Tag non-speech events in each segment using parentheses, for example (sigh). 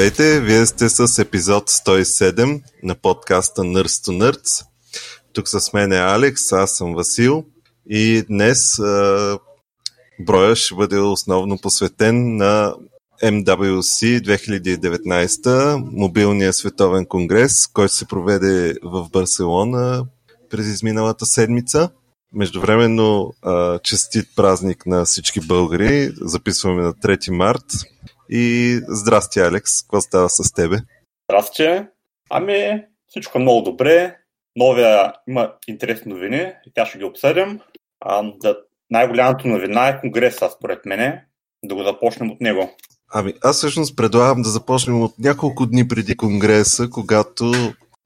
Здравейте, вие сте с епизод 107 на подкаста Nerds to Nerds. Тук с мен е Алекс, аз съм Васил и днес а, броя ще бъде основно посветен на MWC 2019, мобилния световен конгрес, който се проведе в Барселона през изминалата седмица. Междувременно честит празник на всички българи. Записваме на 3 март. И здрасти, Алекс. Какво става с тебе? Здрасти. Ами, всичко е много добре. Новия има интересни новини и тя ще ги обсъдим. А, да, най-голямата новина е конгреса, според мене. Да го започнем от него. Ами, аз всъщност предлагам да започнем от няколко дни преди конгреса, когато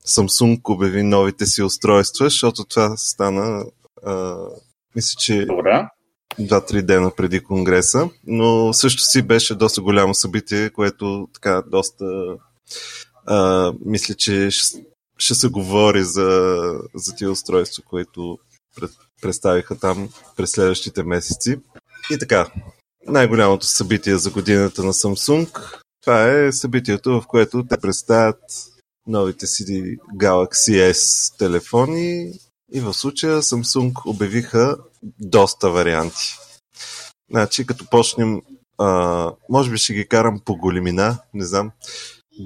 Samsung обяви новите си устройства, защото това стана, а, мисля, че Добре. 2-3 дена преди конгреса, но също си беше доста голямо събитие, което така доста а, мисля, че ще, ще се говори за, за тия устройства, които пред, представиха там през следващите месеци. И така, най-голямото събитие за годината на Samsung, това е събитието, в което те представят новите си Galaxy S телефони и в случая Samsung обявиха доста варианти. Значи, като почнем, а, може би ще ги карам по големина, не знам.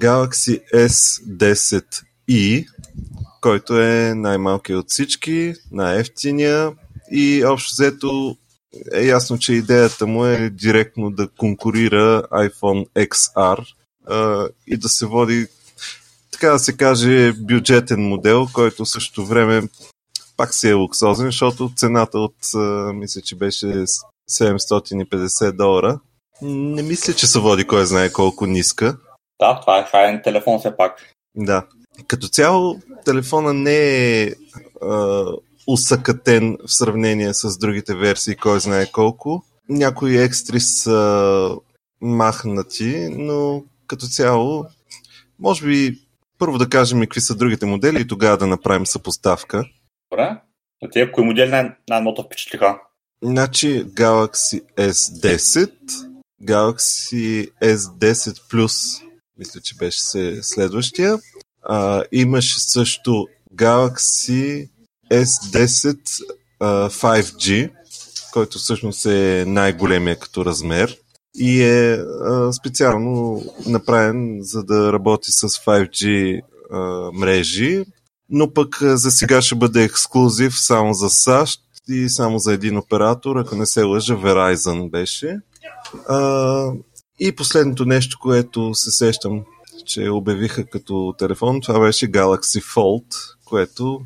Galaxy S10e, който е най-малкият от всички, най-ефтиния и общо взето е ясно, че идеята му е директно да конкурира iPhone XR а, и да се води, така да се каже, бюджетен модел, който също време пак си е луксозен, защото цената от, мисля, че беше 750 долара. Не мисля, че се води кой знае колко ниска. Да, това е хайен телефон все пак. Да. Като цяло, телефона не е а, усъкатен в сравнение с другите версии, кой знае колко. Някои екстри са махнати, но като цяло, може би първо да кажем и какви са другите модели и тогава да направим съпоставка. Добре. На тия кои модели най- най-много впечатлиха? Значи Galaxy S10, Galaxy S10 Plus, мисля, че беше следващия. А, имаше също Galaxy S10 а, 5G, който всъщност е най-големия като размер и е а, специално направен за да работи с 5G а, мрежи, но пък за сега ще бъде ексклюзив само за САЩ и само за един оператор, ако не се лъжа, Verizon беше. А, и последното нещо, което се сещам, че обявиха като телефон, това беше Galaxy Fold, което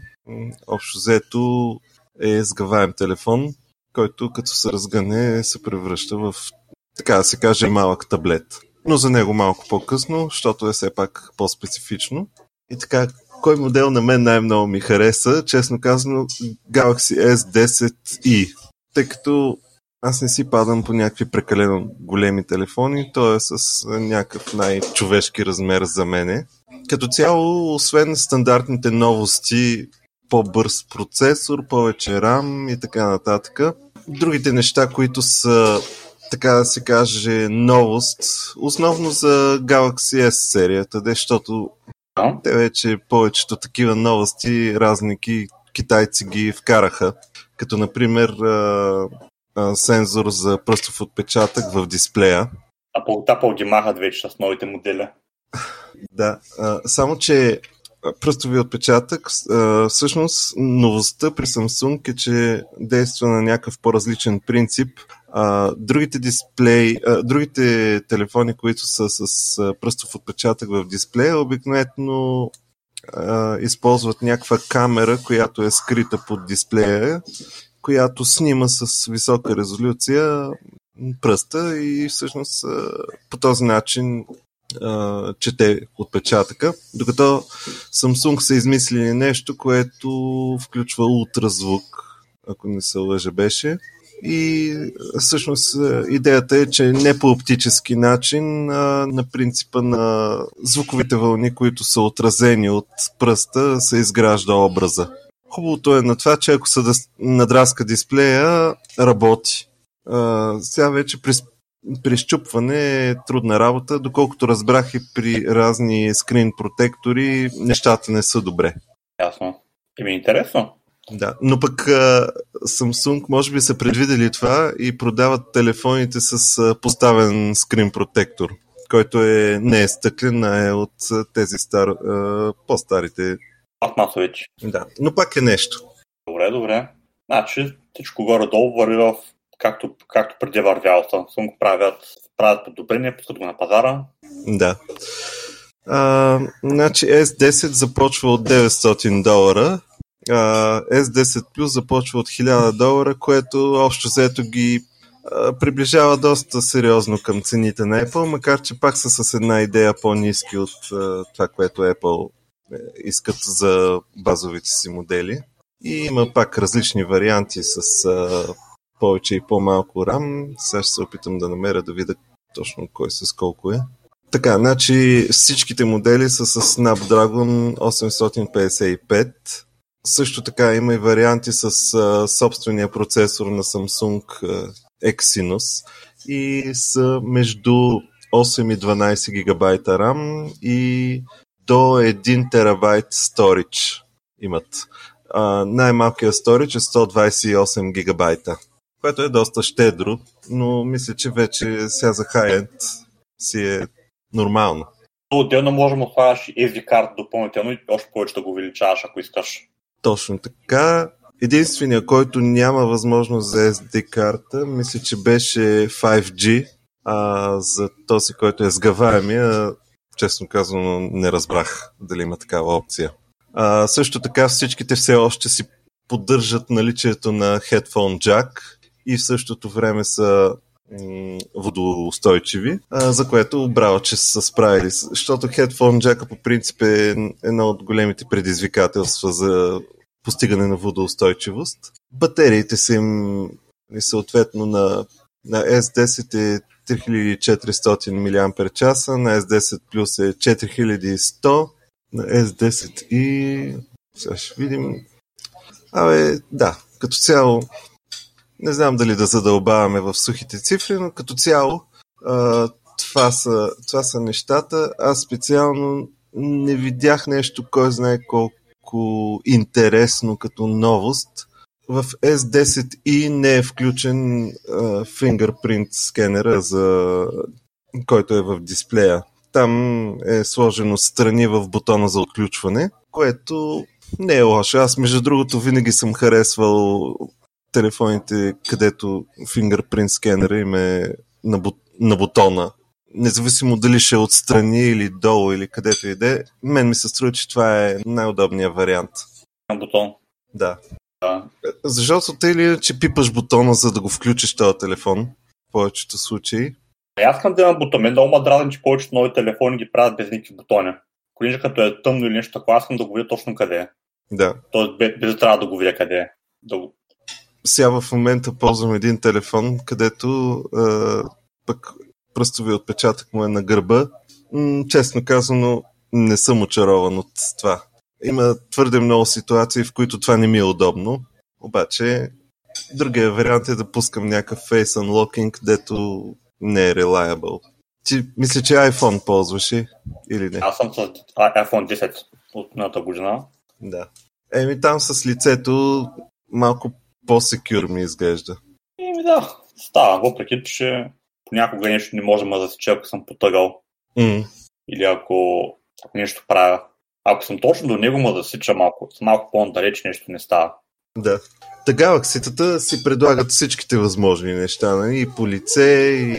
общо взето е сгъваем телефон, който като се разгъне се превръща в, така да се каже, малък таблет. Но за него малко по-късно, защото е все пак по-специфично. И така, кой модел на мен най-много ми хареса, честно казано, Galaxy S10e. Тъй като аз не си падам по някакви прекалено големи телефони, то е с някакъв най-човешки размер за мене. Като цяло, освен стандартните новости, по-бърз процесор, повече RAM и така нататък, другите неща, които са така да се каже, новост, основно за Galaxy S серията, защото Те вече повечето такива новости разники китайци ги вкараха, като например а, а, сензор за пръстов отпечатък в дисплея. Apple, Apple ги махат вече с новите модели. (laughs) Да, а, само че а, пръстови отпечатък, а, всъщност новостта при Samsung е, че действа на някакъв по-различен принцип. Другите дисплей, а, другите телефони, които са с а, пръстов отпечатък в дисплея, обикновено а, използват някаква камера, която е скрита под дисплея, която снима с висока резолюция пръста и всъщност а, по този начин а, чете отпечатъка. Докато Samsung са измислили нещо, което включва ултразвук, ако не се лъжа беше. И всъщност идеята е, че не по оптически начин, а на принципа на звуковите вълни, които са отразени от пръста, се изгражда образа. Хубавото е на това, че ако се надраска дисплея, работи. А, сега вече при при щупване е трудна работа, доколкото разбрах и при разни скрин протектори, нещата не са добре. Ясно. И ми е интересно. Да, но пък Samsung може би са предвидели това и продават телефоните с поставен скрин протектор, който е, не е стъклен, а е от тези стар, по-старите. Пластмасович. Да, но пак е нещо. Добре, добре. Значи всичко горе-долу върви в както, както преди вървял Samsung правят, правят подобрение, пускат го на пазара. Да. А, значи S10 започва от 900 долара, S10 Plus започва от 1000 долара, което общо взето ги приближава доста сериозно към цените на Apple, макар че пак са с една идея по-низки от това, което Apple е, искат за базовите си модели. И има пак различни варианти с повече и по-малко RAM. Сега ще се опитам да намеря да видя точно кой с колко е. Така, значи всичките модели са с Snapdragon 855. Също така има и варианти с а, собствения процесор на Samsung а, Exynos и са между 8 и 12 гигабайта RAM и до 1 терабайт storage имат. Най-малкият storage е 128 гигабайта което е доста щедро, но мисля, че вече сега за хай-енд си е нормално. Отделно можем да слагаш SD карта допълнително и още повече да го увеличаваш, ако искаш. Точно така. Единственият, който няма възможност за SD карта, мисля, че беше 5G, а за този, който е сгъваемия, честно казано, не разбрах дали има такава опция. А, също така всичките все още си поддържат наличието на headphone jack и в същото време са водоустойчиви, а, за което браво, че са справили. Защото Headphone Jack по принцип е едно от големите предизвикателства за постигане на водоустойчивост. Батериите са им съответно на, на S10 е 3400 мАч, на S10 Plus е 4100, на S10 и... Сега ще видим... Абе, да, като цяло не знам дали да задълбаваме в сухите цифри, но като цяло това, са, това са нещата. Аз специално не видях нещо, кой знае колко интересно като новост. В S10i не е включен а, fingerprint скенера, за, който е в дисплея. Там е сложено страни в бутона за отключване, което не е лошо. Аз, между другото, винаги съм харесвал телефоните, където фингърпринт скенера им е на, бут, на бутона. Независимо дали ще е отстрани или долу или където и да е, мен ми се струва, че това е най-удобният вариант. На бутон. Да. Да. Защото те или че пипаш бутона, за да го включиш този телефон, в повечето случаи. Аз искам да има бутон. Мен много ма дразни, че повечето нови телефони ги правят без никакви бутони. Понеже като е тъмно или нещо такова, аз искам да го видя точно къде е. Да. Тоест без, без да трябва да го видя къде е. Да го сега в момента ползвам един телефон, където а, пък пръстови отпечатък му е на гърба. М- честно казано, не съм очарован от това. Има твърде много ситуации, в които това не ми е удобно. Обаче, другия вариант е да пускам някакъв Face Unlocking, където не е reliable. Ти мисля, че iPhone ползваш или не? Аз съм с iPhone 10 от миналата година. Да. Еми там с лицето малко по-секюр ми изглежда. Еми да, става, въпреки че понякога нещо не можем да засече, ако съм потъгал. Mm. Или ако, ако нещо правя. Ако съм точно до него, му да сича малко, малко по-надалеч, нещо не става. Да. Та галакситата си предлагат всичките възможни неща, нали? и по лице,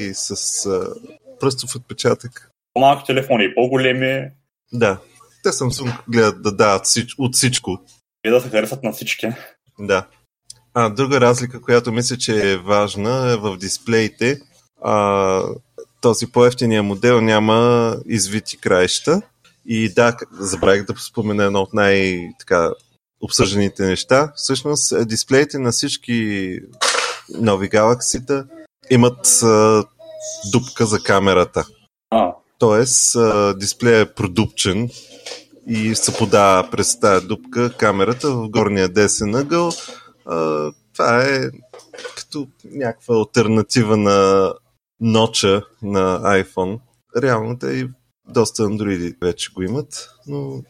и с а, пръстов отпечатък. По-малки телефони, и по-големи. Да. Те Samsung гледат да дават от всичко. И да се харесат на всички. Да. А, друга разлика, която мисля, че е важна е в дисплеите. А, този по-ефтиния модел няма извити краища. И да, забравих да спомена едно от най-така обсъжданите неща. Всъщност, е, дисплеите на всички нови галаксита имат а, дупка за камерата. А. Тоест, а, дисплея е продупчен и се подава през тази дупка камерата в горния десен ъгъл това е като някаква альтернатива на ноча на iPhone. Реално те и доста андроиди вече го имат, но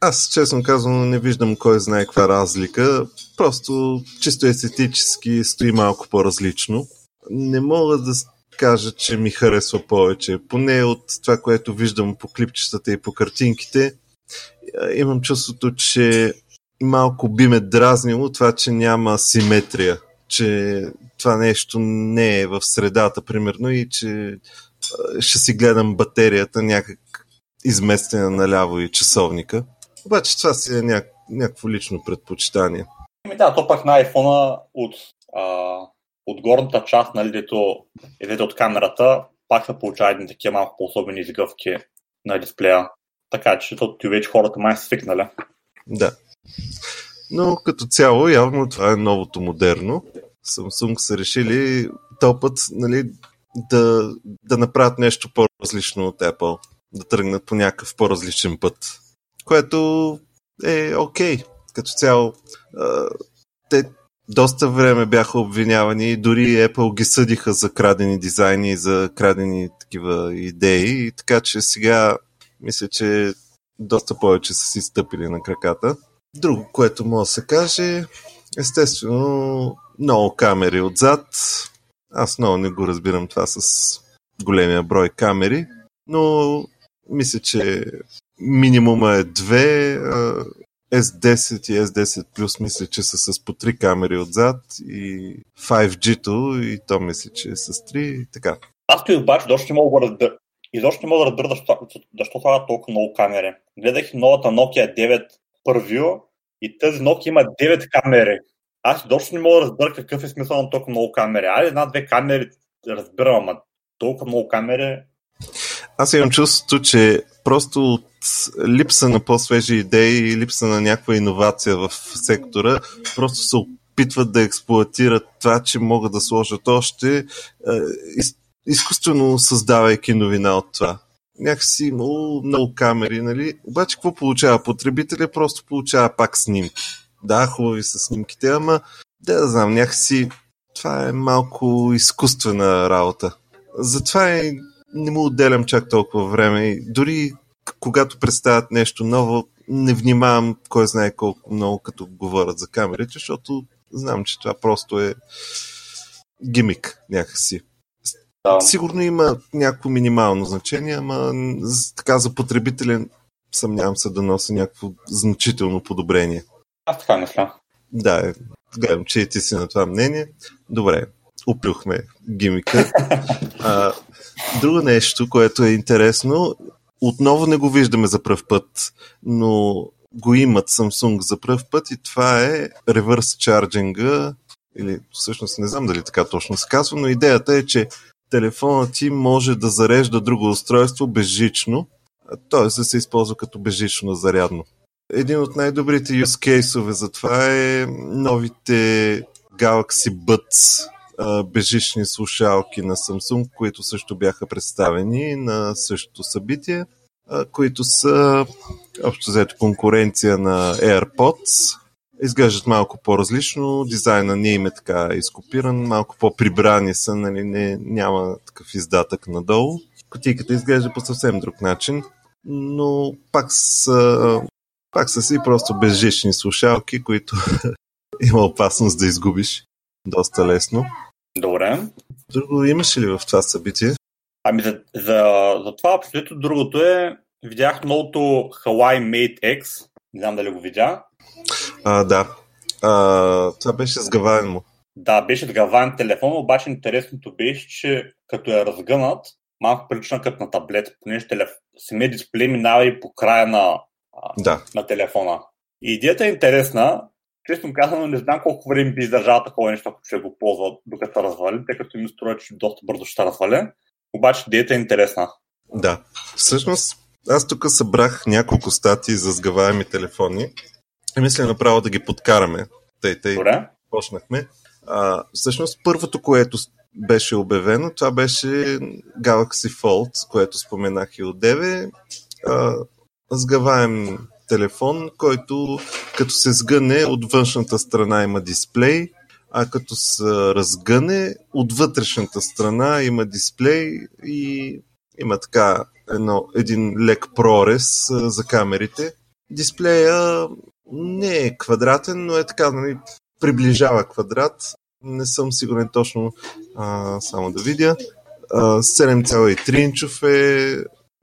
аз, честно казвам, не виждам кой знае каква разлика. Просто чисто естетически стои малко по-различно. Не мога да кажа, че ми харесва повече. Поне от това, което виждам по клипчетата и по картинките, имам чувството, че малко би ме дразнило това, че няма симетрия. Че това нещо не е в средата, примерно, и че ще си гледам батерията някак изместена наляво и часовника. Обаче това си е ня... някакво лично предпочитание. Ами да, то пък на iPhone от, а, от горната част, нали, дето е от камерата, пак се получава едни такива малко по-особени изгъвки на дисплея. Така че защото вече хората май са свикнали. Да. Но като цяло, явно това е новото модерно. Samsung са решили този път нали, да, да направят нещо по-различно от Apple. Да тръгнат по някакъв по-различен път което е окей. Okay. Като цяло, те доста време бяха обвинявани дори Apple ги съдиха за крадени дизайни, за крадени такива идеи, така че сега мисля, че доста повече са си стъпили на краката. Друго, което може да се каже, естествено, много камери отзад. Аз много не го разбирам това с големия брой камери, но мисля, че минимума е две. S10 и S10 Plus мисля, че са с по три камери отзад и 5G-то и то мисля, че е с 3 и така. Аз ти обаче не мога да разбера. Изобщо не мога да разбера защо, защо слагат толкова много камери. Гледах новата Nokia 9 първио и тази Nokia има 9 камери. Аз доста не мога да разбера какъв е смисъл на толкова много камери. Айде една-две камери разбирам, ама толкова много камери аз имам чувството, че просто от липса на по-свежи идеи и липса на някаква иновация в сектора, просто се опитват да експлуатират това, че могат да сложат още, е, изкуствено създавайки новина от това. Някакси имало много камери, нали? Обаче какво получава потребителя? Просто получава пак снимки. Да, хубави са снимките, ама да, да знам, някакси това е малко изкуствена работа. Затова е не му отделям чак толкова време. Дори когато представят нещо ново, не внимавам кой знае колко много като говорят за камерите, защото знам, че това просто е гимик някакси. Да. Сигурно има някакво минимално значение, ама така за потребителен съмнявам се да носи някакво значително подобрение. Аз така мисля. Да, гледам, че и ти си на това мнение. Добре, уплюхме гимика. (laughs) А, друго нещо, което е интересно, отново не го виждаме за пръв път, но го имат Samsung за пръв път и това е реверс чарджинга, или всъщност не знам дали така точно се казва, но идеята е, че телефонът ти може да зарежда друго устройство безжично, т.е. да се използва като безжично зарядно. Един от най-добрите use case за това е новите Galaxy Buds бежични слушалки на Samsung, които също бяха представени на същото събитие, които са общо взето конкуренция на AirPods. Изглеждат малко по-различно, дизайна не им е така изкопиран, малко по-прибрани са, нали, не, няма такъв издатък надолу. Котийката изглежда по съвсем друг начин, но пак са, пак са си просто безжични слушалки, които (laughs) има опасност да изгубиш доста лесно. Добре. Друго имаше ли в това събитие? Ами за, за, за това абсолютно другото е, видях новото Hawaii Mate X, не знам дали го видя. А, да. А, това беше сгаваен му. Да, беше сгаваен телефон, обаче интересното беше, че като е разгънат, малко прилична като на таблет, понеже телеф... самия дисплей минава и по края на, да. на телефона. И идеята е интересна, честно казано, не знам колко време би издържал такова нещо, ако ще го ползва докато се развали, тъй като ми струва, че доста бързо ще разваля. Обаче идеята е интересна. Да. Всъщност, аз тук събрах няколко статии за сгъваеми телефони и мисля направо да ги подкараме. Тъй, тъй, Добре. почнахме. А, всъщност, първото, което беше обявено, това беше Galaxy Fold, което споменах и от Деве. Сгъваем телефон, който като се сгъне от външната страна има дисплей, а като се разгъне, от вътрешната страна има дисплей и има така едно, един лек прорез за камерите. Дисплея не е квадратен, но е така, нали, приближава квадрат. Не съм сигурен точно, а, само да видя. 7,3 инчов е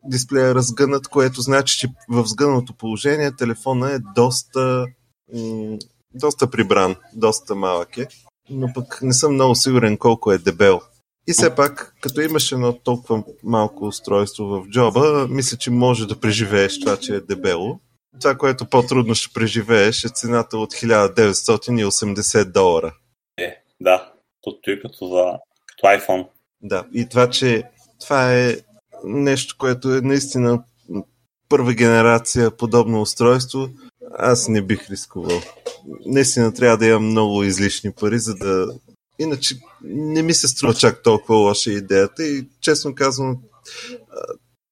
дисплея разгънат, което значи, че в сгънато положение телефона е доста, доста прибран, доста малък е, но пък не съм много сигурен колко е дебел. И все пак, като имаш едно толкова малко устройство в джоба, мисля, че може да преживееш това, че е дебело. Това, което по-трудно ще преживееш е цената от 1980 долара. Е, да. Тото е като, за, като iPhone. Да, и това, че това е нещо, което е наистина първа генерация подобно устройство, аз не бих рискувал. Наистина трябва да имам много излишни пари, за да... Иначе не ми се струва чак толкова лоша идеята и честно казвам,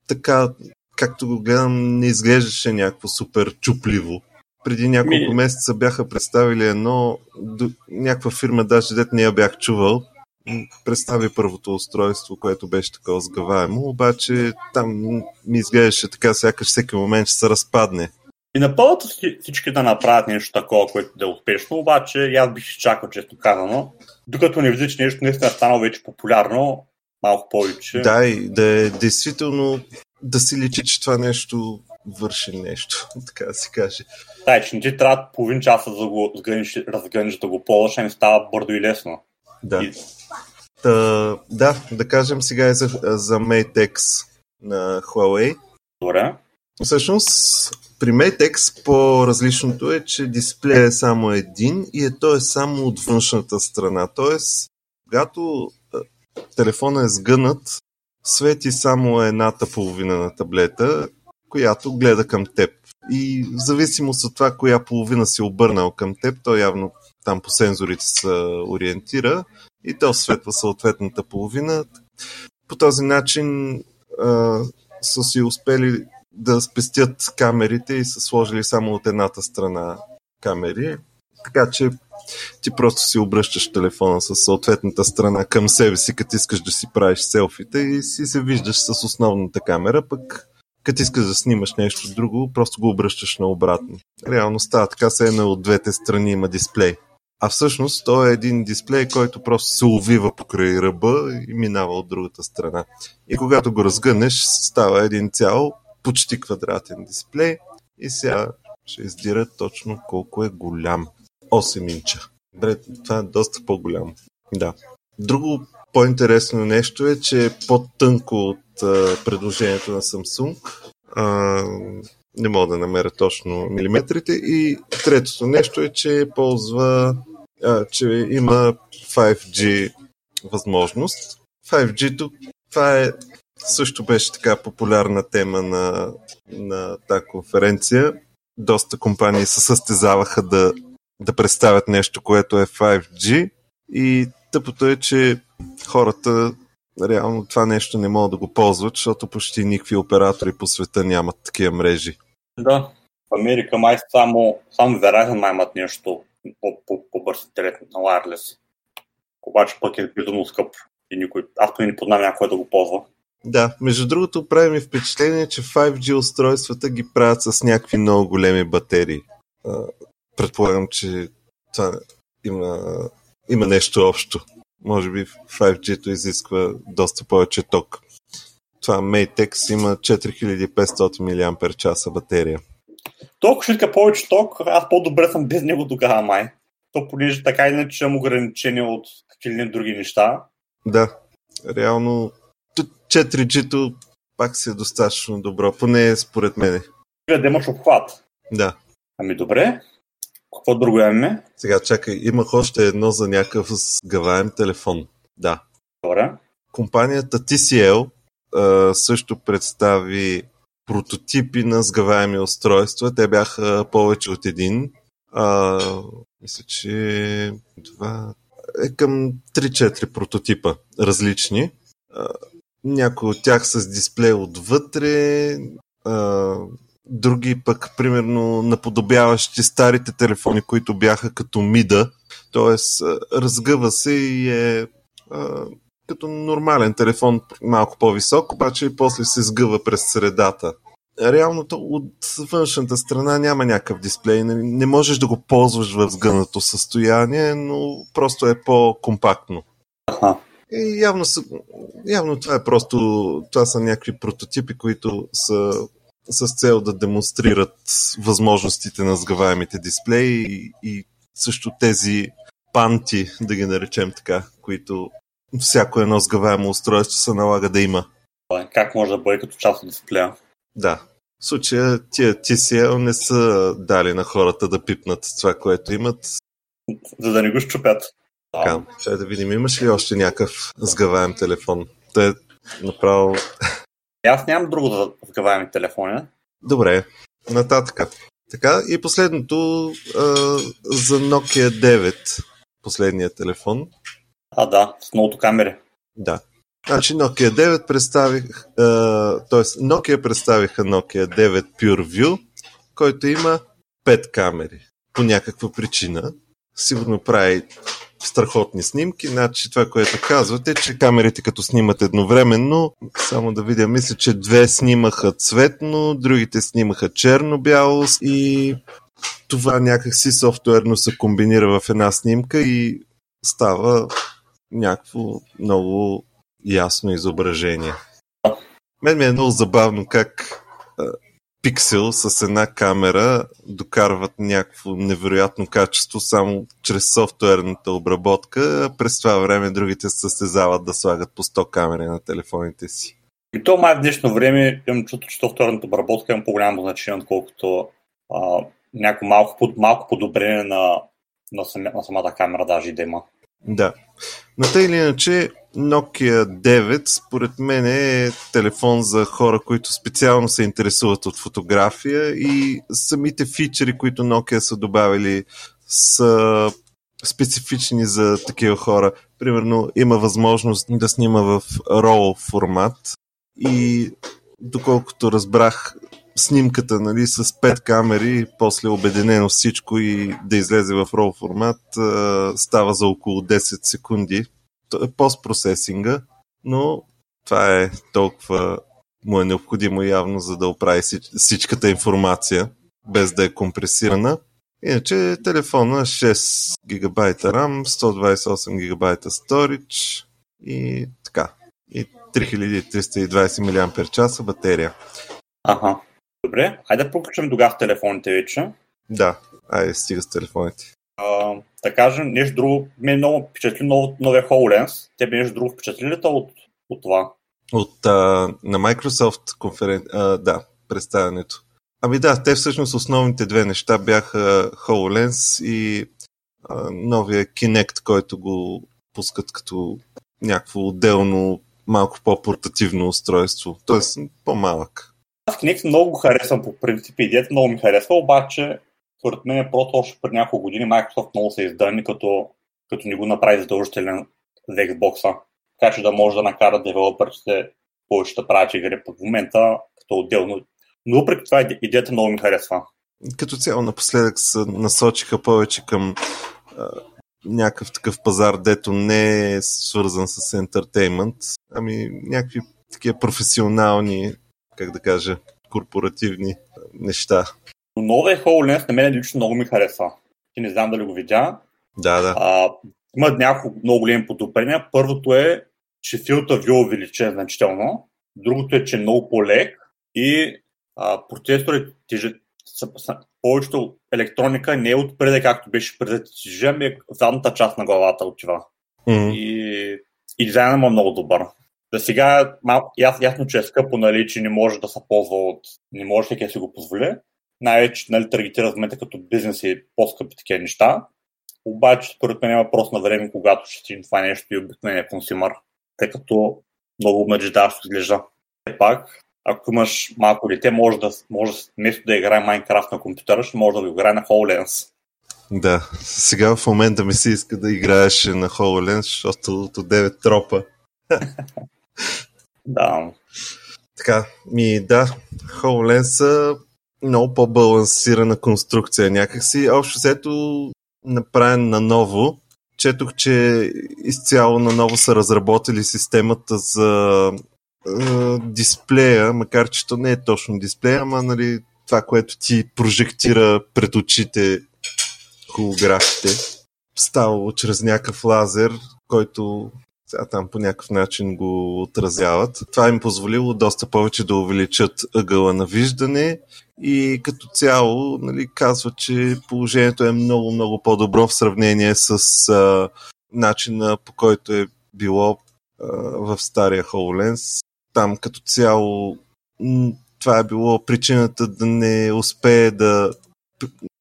така, както го гледам, не изглеждаше някакво супер чупливо. Преди няколко месеца бяха представили едно, някаква фирма, даже дет не я бях чувал, представи първото устройство, което беше такова сгъваемо, обаче там ми изглеждаше така, сякаш всеки момент ще се разпадне. И напълно всички да направят нещо такова, което да е успешно, обаче аз бих чакал, често казано, докато не видиш нещо наистина станало вече популярно, малко повече. Да, и да е действително да си личи, че това нещо върши нещо, (laughs) така да се каже. Да, че не ти трябва половин часа да го разгънеш, да го ползваш, а става бърдо и лесно. Да. И Та, да, да кажем сега и за, за Mate X на Huawei. Добре. Всъщност, при Mate X по-различното е, че дисплея е само един и е, то е само от външната страна. Тоест, когато телефона е сгънат, свети само едната половина на таблета, която гледа към теб. И в зависимост от това, коя половина си обърнал към теб, то явно там по сензорите се ориентира и то светва съответната половина. По този начин а, са си успели да спестят камерите и са сложили само от едната страна камери. Така че ти просто си обръщаш телефона с съответната страна към себе си, като искаш да си правиш селфите и си се виждаш с основната камера, пък като искаш да снимаш нещо друго, просто го обръщаш наобратно. Реално става така, се едно от двете страни има дисплей. А всъщност то е един дисплей, който просто се увива покрай ръба и минава от другата страна. И когато го разгънеш, става един цял почти квадратен дисплей и сега ще издира точно колко е голям. 8 инча. Добре, това е доста по-голямо. Да. Друго по-интересно нещо е, че е по-тънко от а, предложението на Samsung. А, не мога да намеря точно милиметрите. И третото нещо е, че ползва, а, че има 5G възможност. 5G-то, това е също беше така популярна тема на, на тази конференция. Доста компании се състезаваха да, да представят нещо, което е 5G и тъпото е, че хората реално това нещо не могат да го ползват, защото почти никакви оператори по света нямат такива мрежи. Да, в Америка май само, само Verizon май имат нещо по-бърз интернет на wireless. Обаче пък е безумно скъп и никой, аз поне не познавам някой да го ползва. Да, между другото прави ми впечатление, че 5G устройствата ги правят с някакви много големи батерии. Предполагам, че това има, има нещо общо. Може би 5G-то изисква доста повече ток. Това Matex има 4500 мАч батерия. Толкова ще повече ток, аз по-добре съм без него тогава май. То понеже така иначе имам ограничение от какви ли други неща. Да, реално 4G-то пак си е достатъчно добро, поне според мен. Да имаш обхват. Да. Ами добре. Какво друго имаме? Сега чакай, имах още едно за някакъв сгъваем телефон. Да. Добре. Компанията TCL а, също представи прототипи на сгъваеми устройства. Те бяха повече от един. А, мисля, че два, е към 3-4 прототипа различни. А, някои от тях с дисплей отвътре, а, други пък, примерно, наподобяващи старите телефони, които бяха като мида, т.е. разгъва се и е а, като нормален телефон, малко по-висок, обаче после се сгъва през средата. Реалното от външната страна няма някакъв дисплей. Не, не можеш да го ползваш в сгънато състояние, но просто е по-компактно. Аха. И явно, са, явно това е просто, това са някакви прототипи, които са с цел да демонстрират възможностите на сгъваемите дисплеи и, и също тези панти, да ги наречем така, които всяко едно сгъваемо устройство се налага да има. Как може да бъде като част от дисплея? Да. В случая тия TCL не са дали на хората да пипнат това, което имат. За да не го щупят. Така, ще да видим, имаш ли още някакъв сгъваем телефон? Те направо... Аз нямам друго за сгъваеми телефони. Добре, нататък. Така, и последното а, за Nokia 9, последния телефон. А, да, с многото камери. Да. Значи Nokia 9 представих, т.е. Nokia представиха Nokia 9 PureView, който има 5 камери. По някаква причина. Сигурно прави страхотни снимки. Значи това, което казвате, че камерите като снимат едновременно, само да видя, мисля, че две снимаха цветно, другите снимаха черно-бяло и това някакси софтуерно се комбинира в една снимка и става някакво много ясно изображение. Мен ми е много забавно как пиксел с една камера докарват някакво невероятно качество само чрез софтуерната обработка, през това време другите състезават да слагат по 100 камери на телефоните си. И то май в днешно време имам чувство, че софтуерната обработка има по-голямо значение, отколкото а, някакво малко, малко подобрение на, на, самя, на самата камера даже и да има. Да. Но тъй или иначе, Nokia 9 според мен е телефон за хора, които специално се интересуват от фотография и самите фичери, които Nokia са добавили са специфични за такива хора. Примерно има възможност да снима в RAW формат и доколкото разбрах снимката нали, с 5 камери, после обединено всичко и да излезе в RAW формат, става за около 10 секунди. Постпроцесинга, но това е толкова му е необходимо явно, за да оправи всичката информация, без да е компресирана. Иначе телефона 6 ГБ RAM, 128 ГБ storage и така. И 3320 мАч батерия. Ага. Добре, айде да приключим тогава телефоните вече. Да, айде стига с телефоните. А, да кажем, нещо друго, ме е много впечатли ново, новия HoloLens. Те нещо друго впечатли ли от, от това? От а, на Microsoft конферен... а, да, представянето. Ами да, те всъщност основните две неща бяха HoloLens и а, новия Kinect, който го пускат като някакво отделно малко по-портативно устройство, т.е. по-малък. Аз Kinect много го харесвам по принцип, идеята много ми харесва, обаче според мен е просто още преди няколко години Microsoft много се издърни, като, като ни го направи задължителен за Xbox. Така че да може да накарат девелоперите повече да правят игри в момента като отделно. Но въпреки това идеята много ми харесва. Като цяло напоследък се насочиха повече към а, някакъв такъв пазар, дето не е свързан с ентертеймент, ами някакви такива професионални, как да кажа, корпоративни неща. Но новия HoloLens на мен лично много ми харесва. Ти не знам дали го видя. Да, да. А, има няколко много големи подобрения. Първото е, че филта ви увеличен значително. Другото е, че е много по-лек и а, процесорите тежат повечето електроника не е отпреде, както беше преди тежи, ами е в задната част на главата отива. Mm-hmm. И, и дизайнът му е много добър. За сега малко, яс, ясно, че е скъпо, нали, че не може да се ползва от... Не може всеки да си го позволи, най-вече нали, таргетира в момента като бизнес и по-скъпи такива неща. Обаче, според мен е въпрос на време, когато ще стигне това нещо и обикновения консумър, тъй като много обнадеждаващо изглежда. Все пак, ако имаш малко дете, може да, може вместо да играе Майнкрафт на компютъра, ще може да го играе на HoloLens. Да, сега в момента ми се иска да играеш на HoloLens, защото от 9 тропа. (laughs) да. Така, ми да, HoloLens много по-балансирана конструкция някакси. Общо взето направен наново. Четох, че изцяло наново са разработили системата за е, дисплея, макар че то не е точно дисплея, ама нали, това, което ти прожектира пред очите холографите, ставало чрез някакъв лазер, който сега там по някакъв начин го отразяват. Това им позволило доста повече да увеличат ъгъла на виждане и като цяло нали, казва, че положението е много, много по-добро в сравнение с а, начина по който е било а, в стария HoloLens. Там като цяло това е било причината да не успее да,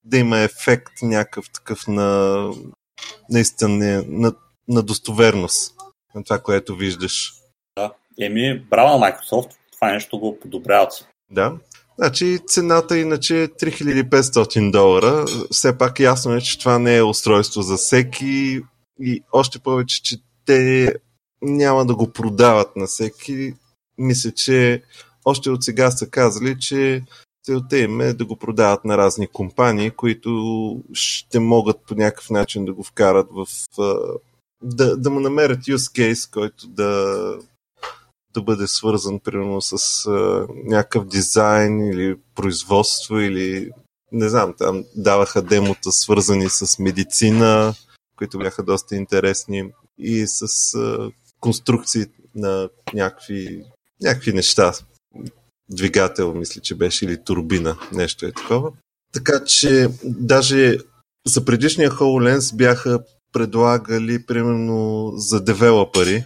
да има ефект някакъв такъв на наистина на, на достоверност на това, което виждаш. Да. Еми, браво на Microsoft, това нещо го подобряват. Да. Значи цената иначе е 3500 долара. Все пак ясно е, че това не е устройство за всеки и още повече, че те няма да го продават на всеки. Мисля, че още от сега са казали, че целта им е да го продават на разни компании, които ще могат по някакъв начин да го вкарат в... да, да му намерят use case, който да, да бъде свързан примерно с а, някакъв дизайн или производство или не знам, там даваха демота свързани с медицина, които бяха доста интересни и с а, конструкции на някакви, някакви неща двигател, мисля, че беше, или турбина, нещо е такова. Така че даже за предишния HoloLens бяха предлагали примерно за девелопери,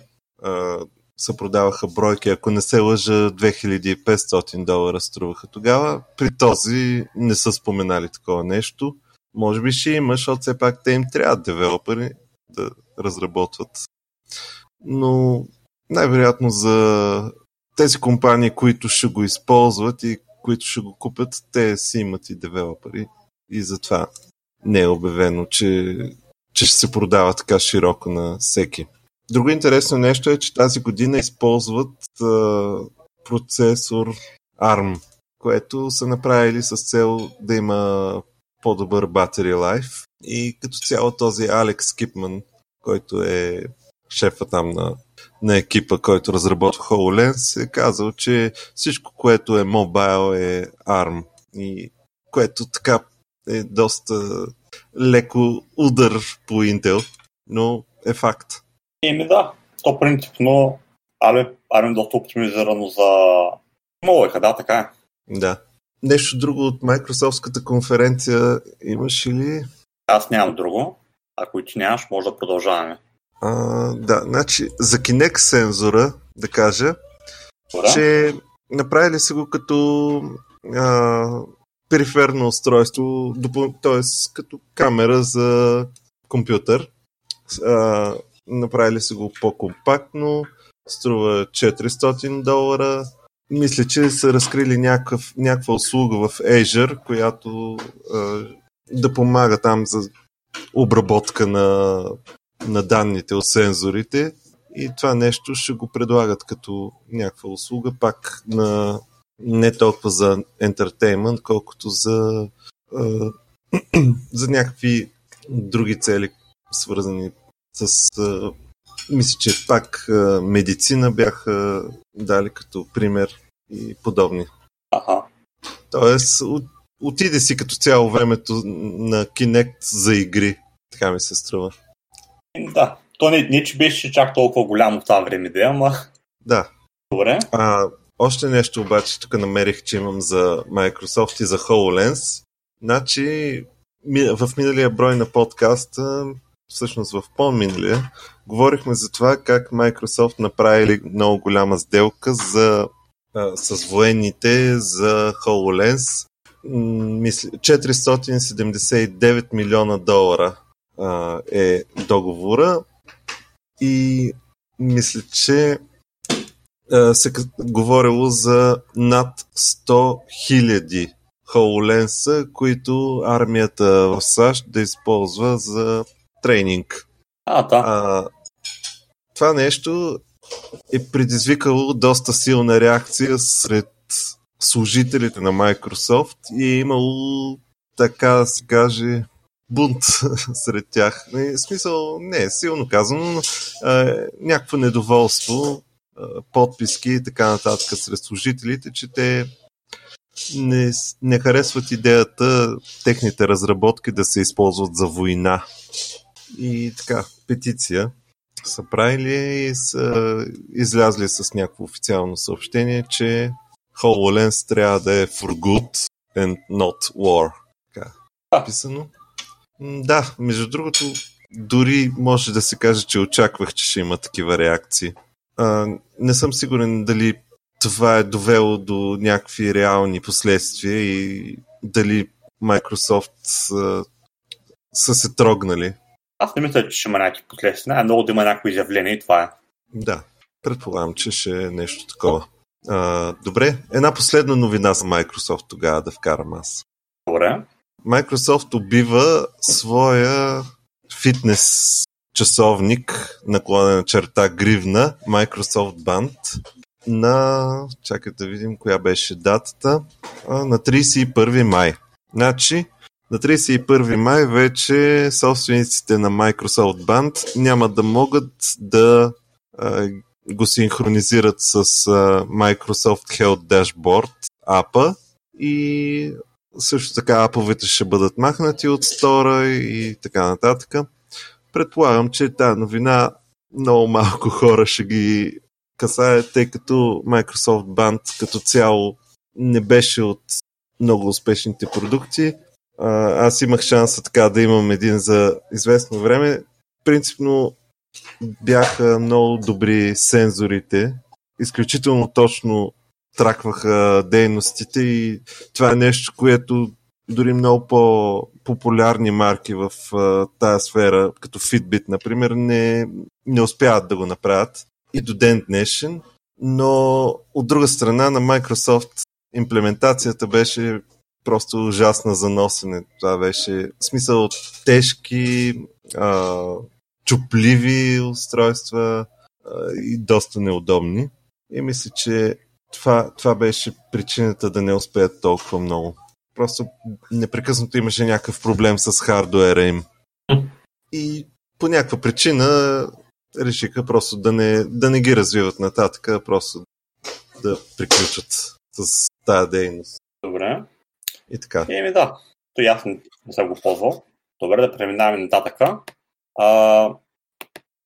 се продаваха бройки, ако не се лъжа, 2500 долара струваха тогава. При този не са споменали такова нещо. Може би ще има, защото все пак те им трябва девелопери да разработват. Но най-вероятно за тези компании, които ще го използват и които ще го купят, те си имат и девелопери и затова не е обявено, че, че ще се продава така широко на всеки. Друго интересно нещо е, че тази година използват а, процесор ARM, което са направили с цел да има по-добър battery life и като цяло този Алекс Кипман, който е шефа там на на екипа, който разработва HoloLens, е казал, че всичко, което е мобайл е ARM. И което така е доста леко удар по Intel, но е факт. Еми да, то принципно ARM, ARM е доста оптимизирано за мобилка, да, така е. Да. Нещо друго от Microsoftската конференция имаш ли? Аз нямам друго. Ако ти нямаш, може да продължаваме. А, да, значи за Kinect сензора, да кажа, Ура. че направили са го като а, периферно устройство, т.е. като камера за компютър. А, направили са го по-компактно, струва 400 долара. Мисля, че са разкрили някакъв, някаква услуга в Azure, която а, да помага там за обработка на на данните от сензорите и това нещо ще го предлагат като някаква услуга, пак на не толкова за ентертеймент, колкото за, а, (clears throat) за някакви други цели, свързани с. А, мисля, че пак а, медицина бяха дали като пример и подобни. Ага. Тоест, от, отиде си като цяло времето на Kinect за игри, така ми се струва. Да, то не, не че беше чак толкова голямо в това време да е, ама... Да. Добре. А, още нещо обаче тук намерих, че имам за Microsoft и за HoloLens. Значи, в миналия брой на подкаста, всъщност в по-миналия, говорихме за това как Microsoft направили много голяма сделка за, а, с военните за HoloLens. 479 милиона долара а, е договора и мисля, че се говорило за над 100 000 HoloLens, които армията в САЩ да използва за тренинг. А, да. А, това нещо е предизвикало доста силна реакция сред служителите на Microsoft и е имало, така да се каже, бунт (laughs) сред тях. В смисъл, не е силно казано, но а, някакво недоволство, подписки и така нататък сред служителите, че те не, не харесват идеята техните разработки да се използват за война. И така, петиция са правили и са излязли с някакво официално съобщение, че HoloLens трябва да е for good and not war. Така, писано. Да, между другото, дори може да се каже, че очаквах, че ще има такива реакции. А, не съм сигурен дали това е довело до някакви реални последствия и дали Microsoft а, са се трогнали. Аз не мисля, че ще има някакви последствия. А много да има някакво изявление и това е. Да, предполагам, че ще е нещо такова. А, добре, една последна новина за Microsoft тогава да вкарам аз. Добре. Microsoft убива своя фитнес часовник, наклонена черта гривна, Microsoft Band, на, чакай да видим коя беше датата, на 31 май. Значи, на 31 май вече собствениците на Microsoft Band няма да могат да а, го синхронизират с а, Microsoft Health Dashboard апа и също така аповете ще бъдат махнати от стора и така нататък. Предполагам, че тази новина много малко хора ще ги касае, тъй като Microsoft Band като цяло не беше от много успешните продукти. Аз имах шанса така да имам един за известно време. Принципно бяха много добри сензорите, изключително точно тракваха дейностите и това е нещо, което дори много по-популярни марки в тази сфера, като Fitbit, например, не, не успяват да го направят и до ден днешен, но от друга страна на Microsoft имплементацията беше просто ужасна за носене. Това беше смисъл от тежки, а, чупливи устройства а, и доста неудобни. И мисля, че това, това беше причината да не успеят толкова много. Просто непрекъснато имаше някакъв проблем с хардуера им. И по някаква причина решиха просто да не, да не ги развиват нататък, а просто да приключат с тази дейност. Добре. И така. Еми да, то ясно не съм го ползвал. Добре, да преминаваме нататък. А,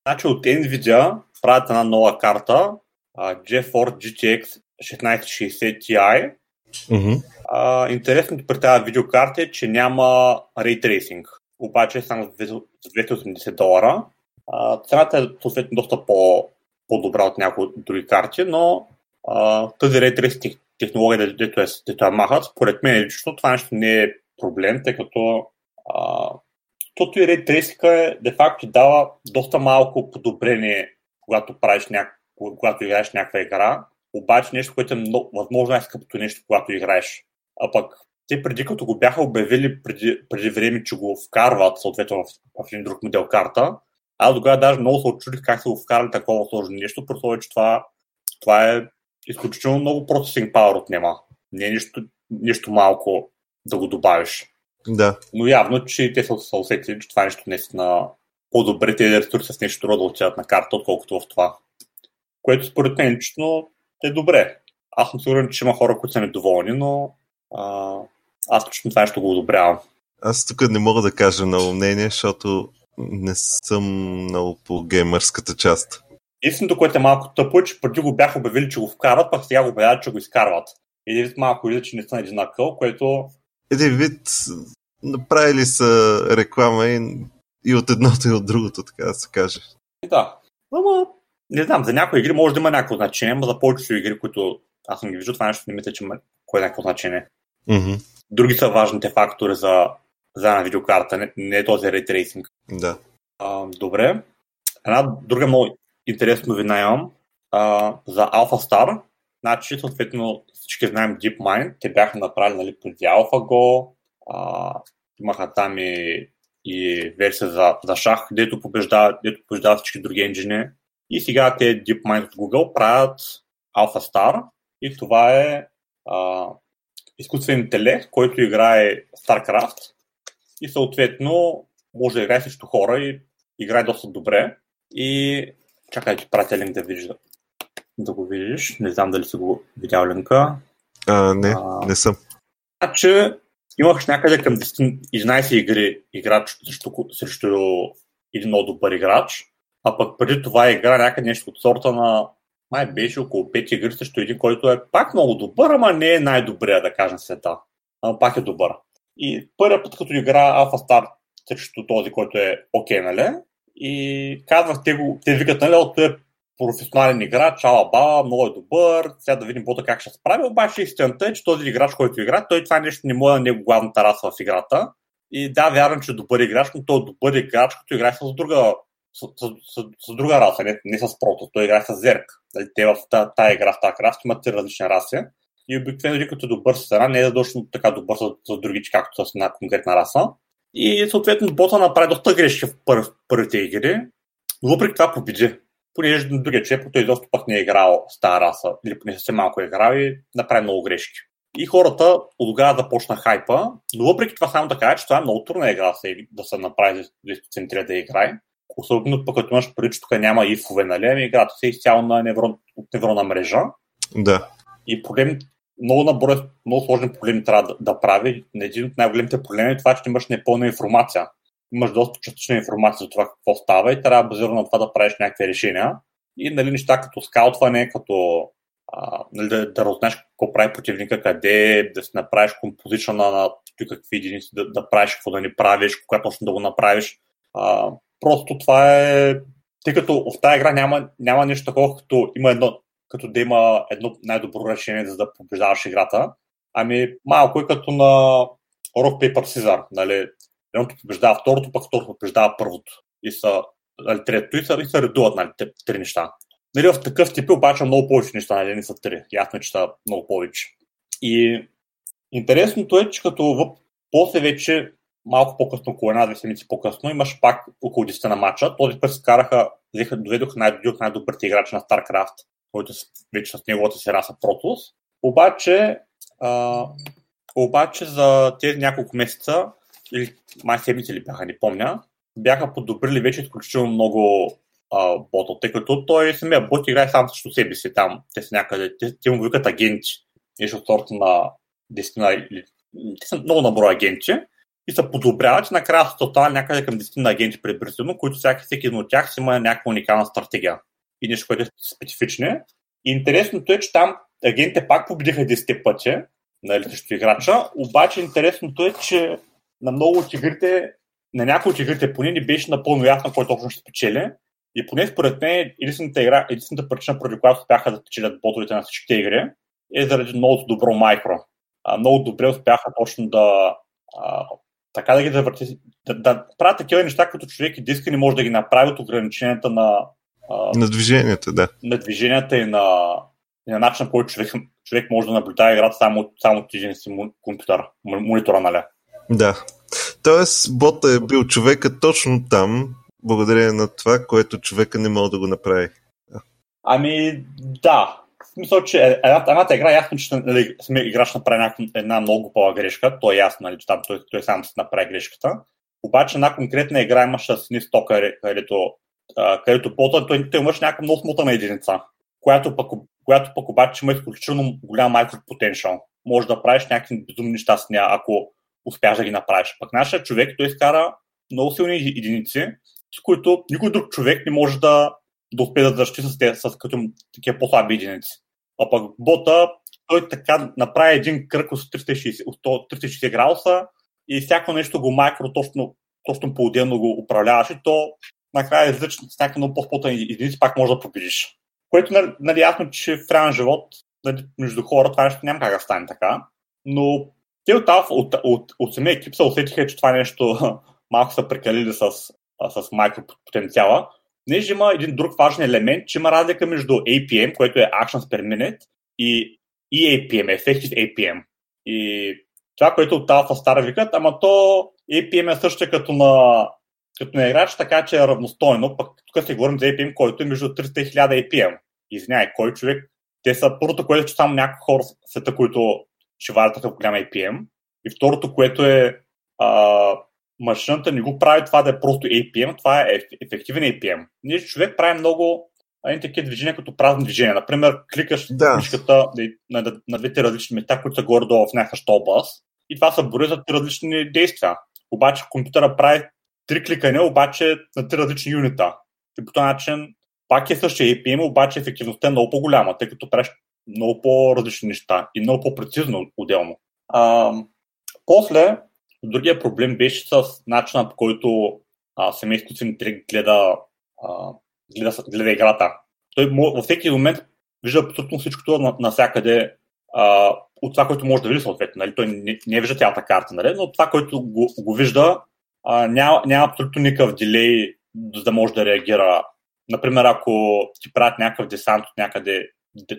значи от NVIDIA правят една нова карта, uh, GeForce GTX 1660 Ti. Mm-hmm. А, интересното при тази видеокарта е, че няма Ray Tracing. Обаче е само за 280 долара. А, цената е съответно доста по, по-добра от някои други карти, но а, тази Ray Tracing технология, дето е, дето е махат, според мен лично това нещо не е проблем, тъй като а, тото и Ray Tracing е, де факто дава доста малко подобрение, когато правиш няк... когато играеш някаква игра, обаче нещо, което е много, възможно най-скъпото нещо, когато играеш. А пък те преди като го бяха обявили преди, преди време, че го вкарват съответно в, в един друг модел карта, аз тогава даже много се очудих как са го вкарали такова сложно нещо, просто че това, това е изключително много процесинг power отнема. Не е нищо, нищо малко да го добавиш. Да. Но явно, че те са, са усетили, че това нещо наистина по-добре те ресурси с нещо да отидат на карта, отколкото в това. Което според мен лично е добре. Аз съм сигурен, че има хора, които са недоволни, но а, аз лично това нещо го одобрявам. Аз тук не мога да кажа много мнение, защото не съм много по геймърската част. Истинното, което е малко тъпо, е, че преди го бяха обявили, че го вкарват, пък сега го обявяват, че го изкарват. Един вид малко вид, че не са един което... Един вид направили са реклама и, и от едното и от другото, така да се каже. И да. Ама, не знам, за някои игри може да има някакво значение, но за повечето игри, които аз съм ги виждал, това нещо не мисля, че има кое е някакво значение. Mm-hmm. Други са важните фактори за, за една видеокарта, не, не е този рейтрейсинг. Да. А, добре. Една друга много интересна новина имам а, за AlphaStar. Значи, съответно, всички знаем DeepMind. Те бяха направили нали, преди AlphaGo. А, имаха там и, и версия за, за шах, дето побеждават, дето побеждават всички други енджини. И сега те DeepMind от Google правят AlphaStar и това е а, изкуствен интелект, който играе StarCraft и съответно може да играе срещу хора и играе доста добре. И чакай, ти пратя линк да видиш да го видиш. Не знам дали си го видял линка. А, не, а, не съм. Значи, имах някъде към 11 игри играч срещу, срещу един много добър играч, а пък преди това игра някъде нещо от сорта на май беше около 5 игри срещу един, който е пак много добър, ама не е най-добрия, да кажем света. Ама пак е добър. И първият път, като игра Alpha Star срещу този, който е окей, okay, нали? И казвах, те, го, те викат, нали, той е професионален играч, ала баба, много е добър, сега да видим бота как ще справи, обаче истината е, че този играч, който игра, той това нещо не му е на него главната раса в играта. И да, вярвам, че е добър играч, но той е добър играч, като играе с друга, с, с, с, с друга раса, не, не с прото, той играе с зерк. Дали, те в тази, игра, в тази крас имат три различни раси. И обикновено, като е добър с една, не е задължително така добър с другите, както с една конкретна раса. И съответно бота направи доста грешки в пър, първите игри, въпреки това победи. Понеже другия човек, той изобщо пък не е играл с тази раса, или поне съвсем малко е играл и направи много грешки. И хората от тогава започна хайпа, но въпреки това само да кажа, че това е много трудна игра да се направи да центрира да играе. Особено пък като имаш преди, че тук няма ифове, нали? Ами играта се е изцяло на неврон, от неврона мрежа. Да. И проблем, много набор, много сложен проблем трябва да, да прави. Един от най-големите проблеми е това, че имаш непълна информация. Имаш доста частична информация за това какво става и трябва базирано на това да правиш някакви решения. И нали, неща като скаутване, като а, нали, да, да разнаеш какво прави противника, къде, да си направиш композиция на, на какви единици да, да правиш, какво да ни правиш, кога точно да го направиш. А, просто това е... Тъй като в тази игра няма, няма нещо такова, като има едно, като да има едно най-добро решение, за да побеждаваш играта. Ами малко е като на Rock Paper Scissor. Нали? Едното побеждава второто, пък второто побеждава първото. И са нали, третото и са, и са редуват нали, три неща. Нали, в такъв тип обаче много повече неща, нали, не са три. Ясно е, че са много повече. И интересното е, че като в... после вече малко по-късно, около една-две седмици по-късно, имаш пак около 10 на матча. Този път се караха, доведоха най- най-добрите играчи на StarCraft, който вече с неговата си раса Протус. Обаче, а, обаче за тези няколко месеца, или май седмици ли бяха, не помня, бяха подобрили вече изключително много а, бота, тъй като той самия бот играе сам срещу себе си там. Те са някъде, те, те му викат агенти. Нещо от сорта на 10 или те са много наброя агенти и се подобряват и накрая са тотал някъде към 10 на агенти предварително, които всяки, всеки един от тях си има някаква уникална стратегия и нещо, което е специфично. И интересното е, че там агентите пак победиха 10 пъти, нали, срещу играча, обаче интересното е, че на много от игрите, на някои от игрите поне не беше напълно ясно кой точно ще спечели. И поне според мен единствената, игра, единствената причина, поради която успяха да спечелят ботовете на всичките игри, е заради много добро майкро. А, много добре успяха точно да така да ги завърти, да, да правят такива неща, като човек и диска не може да ги направи от ограниченията на... А, на движенията, да. На движенията и на, и на начина, по който човек, човек може да наблюдава играта само, само от един си компютър, монитора, нали? Да. Тоест, бота е бил човека точно там, благодарение на това, което човека не може да го направи. Ами, да смисъл, че едната, едната игра ясно, че нали, самия играч направи една много по грешка. То е ясно, нали, че там той, той сам си направи грешката. Обаче една конкретна игра имаше с ни стока, където, където по той, той имаш някаква много смутана единица, която пък, която пък обаче има изключително голям микропотенциал. Може да правиш някакви безумни неща с нея, ако успяш да ги направиш. Пък нашия човек, той изкара много силни единици, с които никой друг човек не може да, да успее да защити с, те, с като такива по-слаби единици. А пък бота, той така направи един кръг от 360, от 360 градуса и всяко нещо го майкро точно, точно по-отделно го управляваш и то накрая излъчи с някакъв много по-спотен единици, пак може да победиш. Което нали, нали ясно, че в реален живот нали, между хора това нещо няма как да стане така. Но те от, от, от, от самия екип се усетиха, че това нещо (laughs) малко са прекалили с, с майкропотенциала Понеже има един друг важен елемент, че има разлика между APM, което е Actions per Minute, и EAPM, Effective APM. И това, което от Alpha Star викат, ама то APM е също като на, като на играч, така че е равностойно. Пък тук си говорим за APM, който е между 300 и 1000 APM. Извинявай, кой човек те са първото, което е, че само някакви хора света, които ще варят такъв голям APM. И второто, което е а, машината не го прави това да е просто APM, това е ефективен APM. Ние човек прави много едни такива движения като празни движения. Например, кликаш да. мишката на, на, на двете различни места, които са горе-долу в някаква област и това са брои за три различни действия. Обаче компютъра прави три кликания, обаче на три различни юнита. И по този начин пак е същия APM, обаче ефективността е много по-голяма, тъй като правиш много по-различни неща и много по-прецизно отделно. А, после, другия проблем беше с начина по който изкуствен интелект гледа, а, гледа, гледа играта. Той във всеки момент вижда абсолютно всичкото навсякъде а, от това, което може да види съответно. Нали? Той не, не вижда цялата карта, нали? но това, което го, го вижда, а, няма, няма абсолютно никакъв дилей, за да може да реагира. Например, ако ти правят някакъв десант от някъде,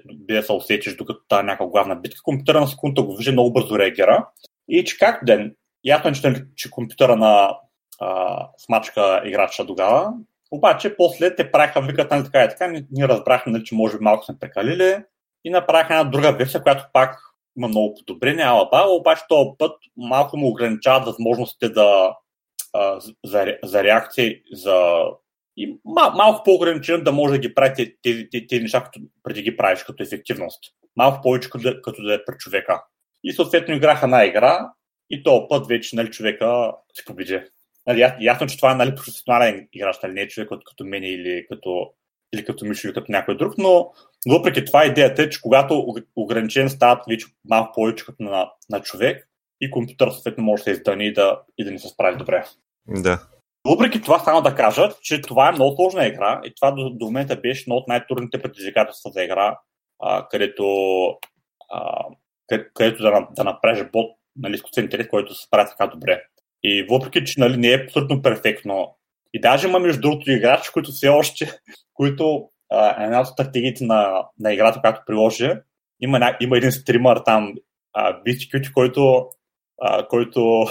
да се усетиш, докато тази някаква главна битка, компютъра на секунда го вижда много бързо реагира. И че как ден, ясно е, че, че компютъра на а, смачка играча тогава, обаче после те правиха, викат, нали така и така, ние разбрахме, нали, че може би малко сме прекалили и направиха една друга версия, която пак има много подобрения, ала обаче този път малко му ограничават възможностите да, а, за, за реакции, за и мал, малко по-ограничен да може да ги прави тези, тези, тези неща, като преди ги правиш като ефективност. Малко повече като, като да е при човека. И съответно играха на игра и този път вече нали, човека се победи. Нали, ясно, че това е нали, професионален играч, нали, не е човек като, мен или като, или като Мишо или като някой друг, но въпреки това идеята е, че когато ограничен стават вече малко повече като на, на човек и компютър съответно може да се издани и да, и да не се справи добре. Да. Въпреки това, само да кажа, че това е много сложна игра и това до, до момента беше едно от най-трудните предизвикателства за игра, а, където, а, където да, да направиш бот нали, изкуствен който се справя така добре. И въпреки, че нали, не е абсолютно перфектно, и даже има между другото играчи, които все още, които а, една от стратегиите на, на играта, която приложи, има, има един стримър там, BTQ, който, а, който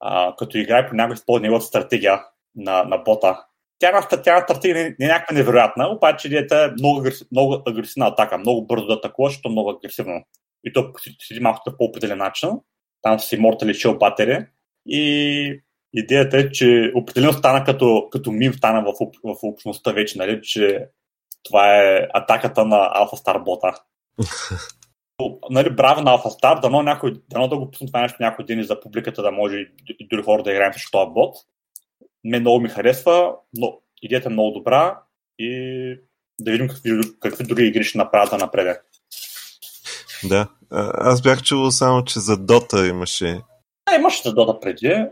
а, като играе някой използва неговата стратегия на, на бота. Тя стратегия не, не е някаква невероятна, обаче идеята е много, много агресивна атака, много бързо да атакуваш, защото много агресивно. И то седи малко по определен начин. Там си Immortal Shell батери. И идеята е, че определено стана като, като мим стана в, в общността вече, нали, че това е атаката на Alpha Star бота. (laughs) нали, браво на Alpha Star, дано, някой, дано да го пусна това нещо някой ден и за публиката да може и дори хора да играем с този бот. Мен много ми харесва, но идеята е много добра и да видим какви, какви други игри ще направят да напреде. Да, аз бях чувал само, че за Дота имаше. А, имаше за Дота преди,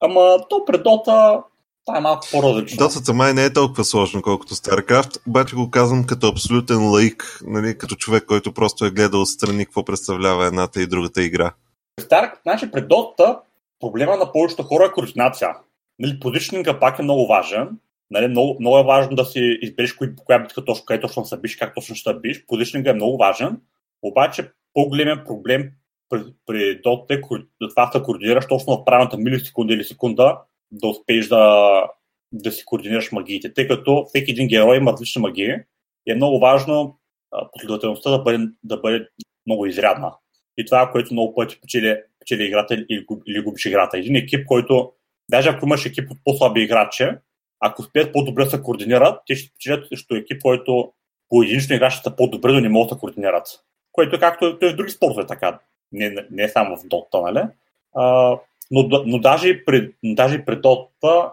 ама то пред Дота това е малко по-различно. Дотата май не е толкова сложно, колкото StarCraft, обаче го казвам като абсолютен лаик, нали, като човек, който просто е гледал страни какво представлява едната и другата игра. Стар, значи пред Дота проблема на повечето хора е координация. Нали, позиционинга пак е много важен. Нали, много, много е важно да си избереш кои, коя битка точно, къде точно се биш, как точно ще биш. Позиционинга е много важен. Обаче по-големият проблем при, при да това да координираш точно в правилната милисекунда или секунда, да успееш да, да си координираш магиите, тъй като всеки един герой има различни магии и е много важно последователността да бъде, да бъде много изрядна. И това, което много пъти печели, печели играта или, или губиш играта. Един екип, който, даже ако имаш екип от по-слаби играчи, ако успеят по-добре да се координират, те ще печелят срещу екип, който по единично играчите са по-добре, но не могат да координират. Което е както е в други спортове така. Не, не е само в Дота, нали? А, но, но даже и пред, даже и пред Дота,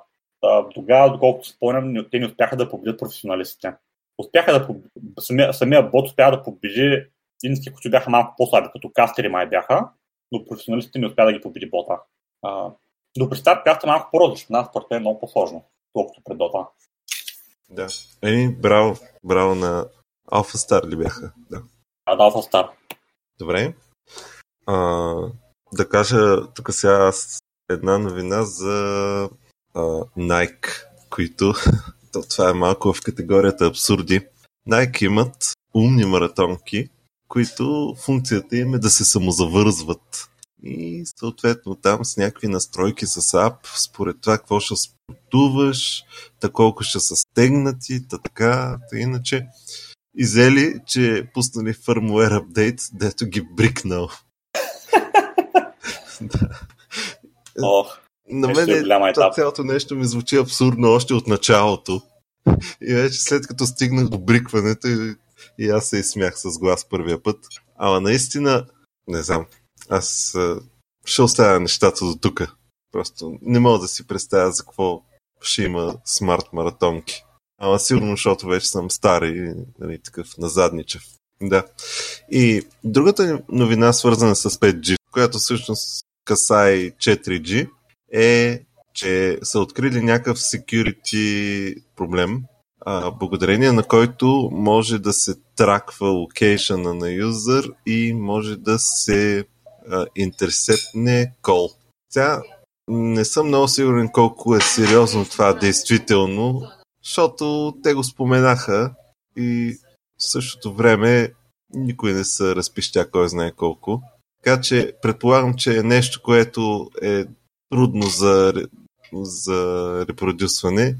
тогава, доколкото спомням, те не успяха да победят професионалистите. Успяха да самия, самия бот успя да победи ински, които бяха малко по-слаби, като кастери май бяха, но професионалистите не успя да ги победи бота. А, но при старт бяхте малко по-различно. Нас според е много по-сложно, колкото пред Дота. Да. Еми, браво, браво на Alpha Star ли бяха? Да. А, Alpha Star. Добре. А, да кажа тук сега една новина за а, Nike, които (laughs) то, това е малко в категорията абсурди. Nike имат умни маратонки, които функцията им е да се самозавързват. И съответно там с някакви настройки с ап, според това какво ще спортуваш, та колко ще са стегнати, та така, та иначе. Изели, че пуснали фърмуер апдейт, дето ги брикнал. (laughs) Ох, На Нещо е мен голяма това цялото нещо ми звучи абсурдно още от началото. И вече след като стигнах до брикването и, и аз се изсмях с глас първия път. Ама наистина, не знам, аз а, ще оставя нещата до тук. Просто не мога да си представя за какво ще има смарт маратонки. Ама сигурно, защото вече съм стар и нали, такъв назадничев. Да. И другата новина, свързана с 5G, която всъщност касае и 4G, е, че са открили някакъв security проблем, а, благодарение на който може да се траква локейшъна на юзър и може да се а, интерсептне кол. Сега не съм много сигурен колко е сериозно това действително, защото те го споменаха и в същото време никой не се разпищя кой знае колко. Така че предполагам, че е нещо, което е трудно за, за репродюсване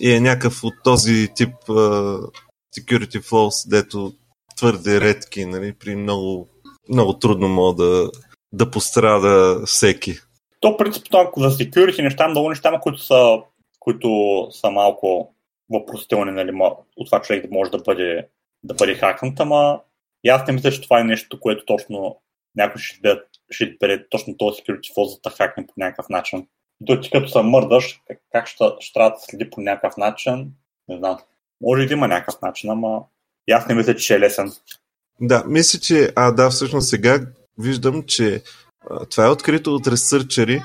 и е някакъв от този тип uh, security flaws, дето твърде редки, нали, при много, много трудно мога да, да пострада всеки. То принципно, ако за security неща, много неща, които са, които са малко въпросителни, нали, от това човек да може да бъде, да бъде хакнат, ама и аз не мисля, че това е нещо, което точно някой ще избере, ще избере точно този security фоз, за да хакне по някакъв начин. То ти като се мърдаш, как, как ще, ще трябва да следи по някакъв начин, не знам. Може и да има някакъв начин, ама и аз не мисля, че е лесен. Да, мисля, че... А, да, всъщност сега виждам, че а, това е открито от ресърчери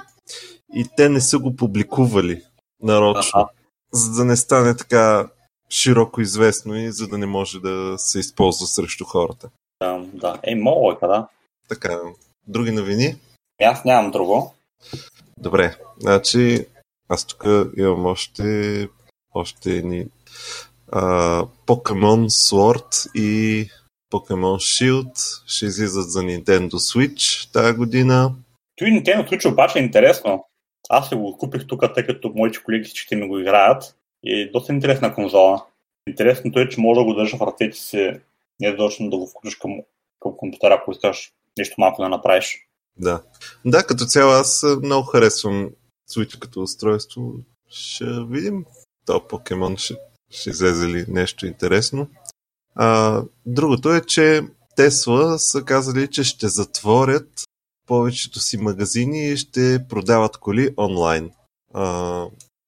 и те не са го публикували нарочно, Аха. За да не стане така широко известно и за да не може да се използва срещу хората. Да, да. Е, мога да. Така, други новини? И аз нямам друго. Добре, значи аз тук имам още, още едни а, Pokemon Sword и Pokemon Shield ще излизат за Nintendo Switch тази година. Той Nintendo Switch обаче е интересно. Аз се го купих тук, тъй като моите колеги ще ми го играят. И е доста интересна конзола. Интересното е, че може да го държа в ръцете си, не е точно да го включиш към, към компютъра, ако искаш нещо малко да направиш. Да. Да, като цяло аз много харесвам Switch като устройство. Ще видим. То Покемон ще, ще излезе ли нещо интересно. А, другото е, че Тесла са казали, че ще затворят повечето си магазини ще продават коли онлайн. А,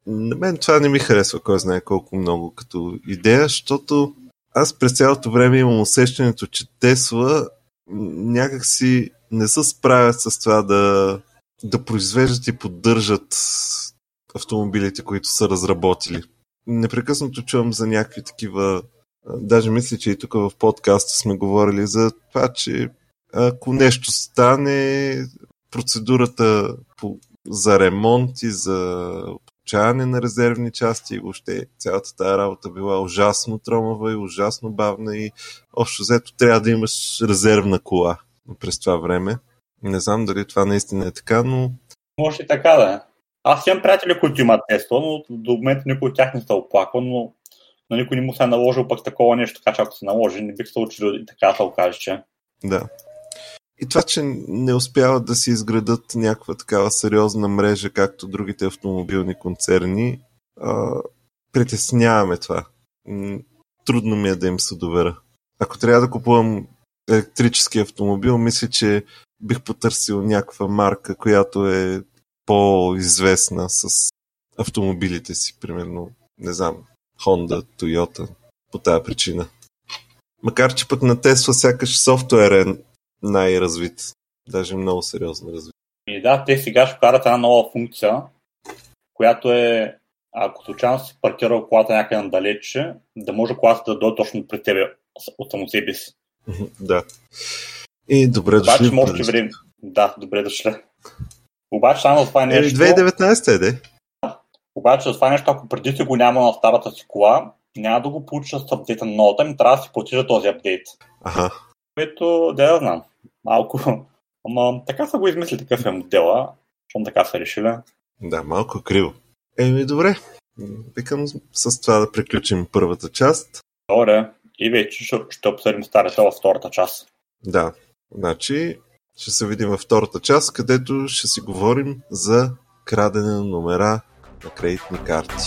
на мен това не ми харесва, кой знае колко много като идея, защото аз през цялото време имам усещането, че Тесла някакси не се справят с това да, да произвеждат и поддържат автомобилите, които са разработили. Непрекъснато чувам за някакви такива. Даже мисля, че и тук в подкаста сме говорили за това, че ако нещо стане, процедурата по, за ремонт и за получаване на резервни части и въобще цялата тази работа била ужасно тромава и ужасно бавна и общо взето трябва да имаш резервна кола през това време. Не знам дали това наистина е така, но Може и така да е. Аз имам приятели, които имат Тесла, но до момента никой от тях не се оплаква, но но никой не му се е наложил пък такова нещо, така че ако се наложи, не бих се учил и така да се окаже, че. да. И това, че не успяват да си изградат някаква такава сериозна мрежа, както другите автомобилни концерни, а, притесняваме това. Трудно ми е да им се доверя. Ако трябва да купувам електрически автомобил, мисля, че бих потърсил някаква марка, която е по-известна с автомобилите си, примерно, не знам, Honda, Toyota, по тази причина. Макар, че пък на Тесла сякаш софтуер е най-развит. Даже много сериозно развит. И да, те сега ще вкарат една нова функция, която е, ако случайно си паркирал колата някъде надалече, да може колата да дойде точно при тебе от само себе си. (laughs) Да. И добре Обаче дошли. в може време. Да, добре дошли. Обаче само това Еми, нещо, 2019 е, де. обаче това нещо, ако преди си го няма на старата си кола, няма да го получиш с апдейта на новата, ми трябва да си платиш този апдейт. Аха което да я знам. Малко. Ама така са го измислили, такъв е модела, защото така са решили. Да, малко криво. Еми, добре. Викам с това да приключим първата част. Добре. И вече ще, ще обсъдим старите във втората част. Да. Значи, ще се видим във втората част, където ще си говорим за крадене на номера на кредитни карти.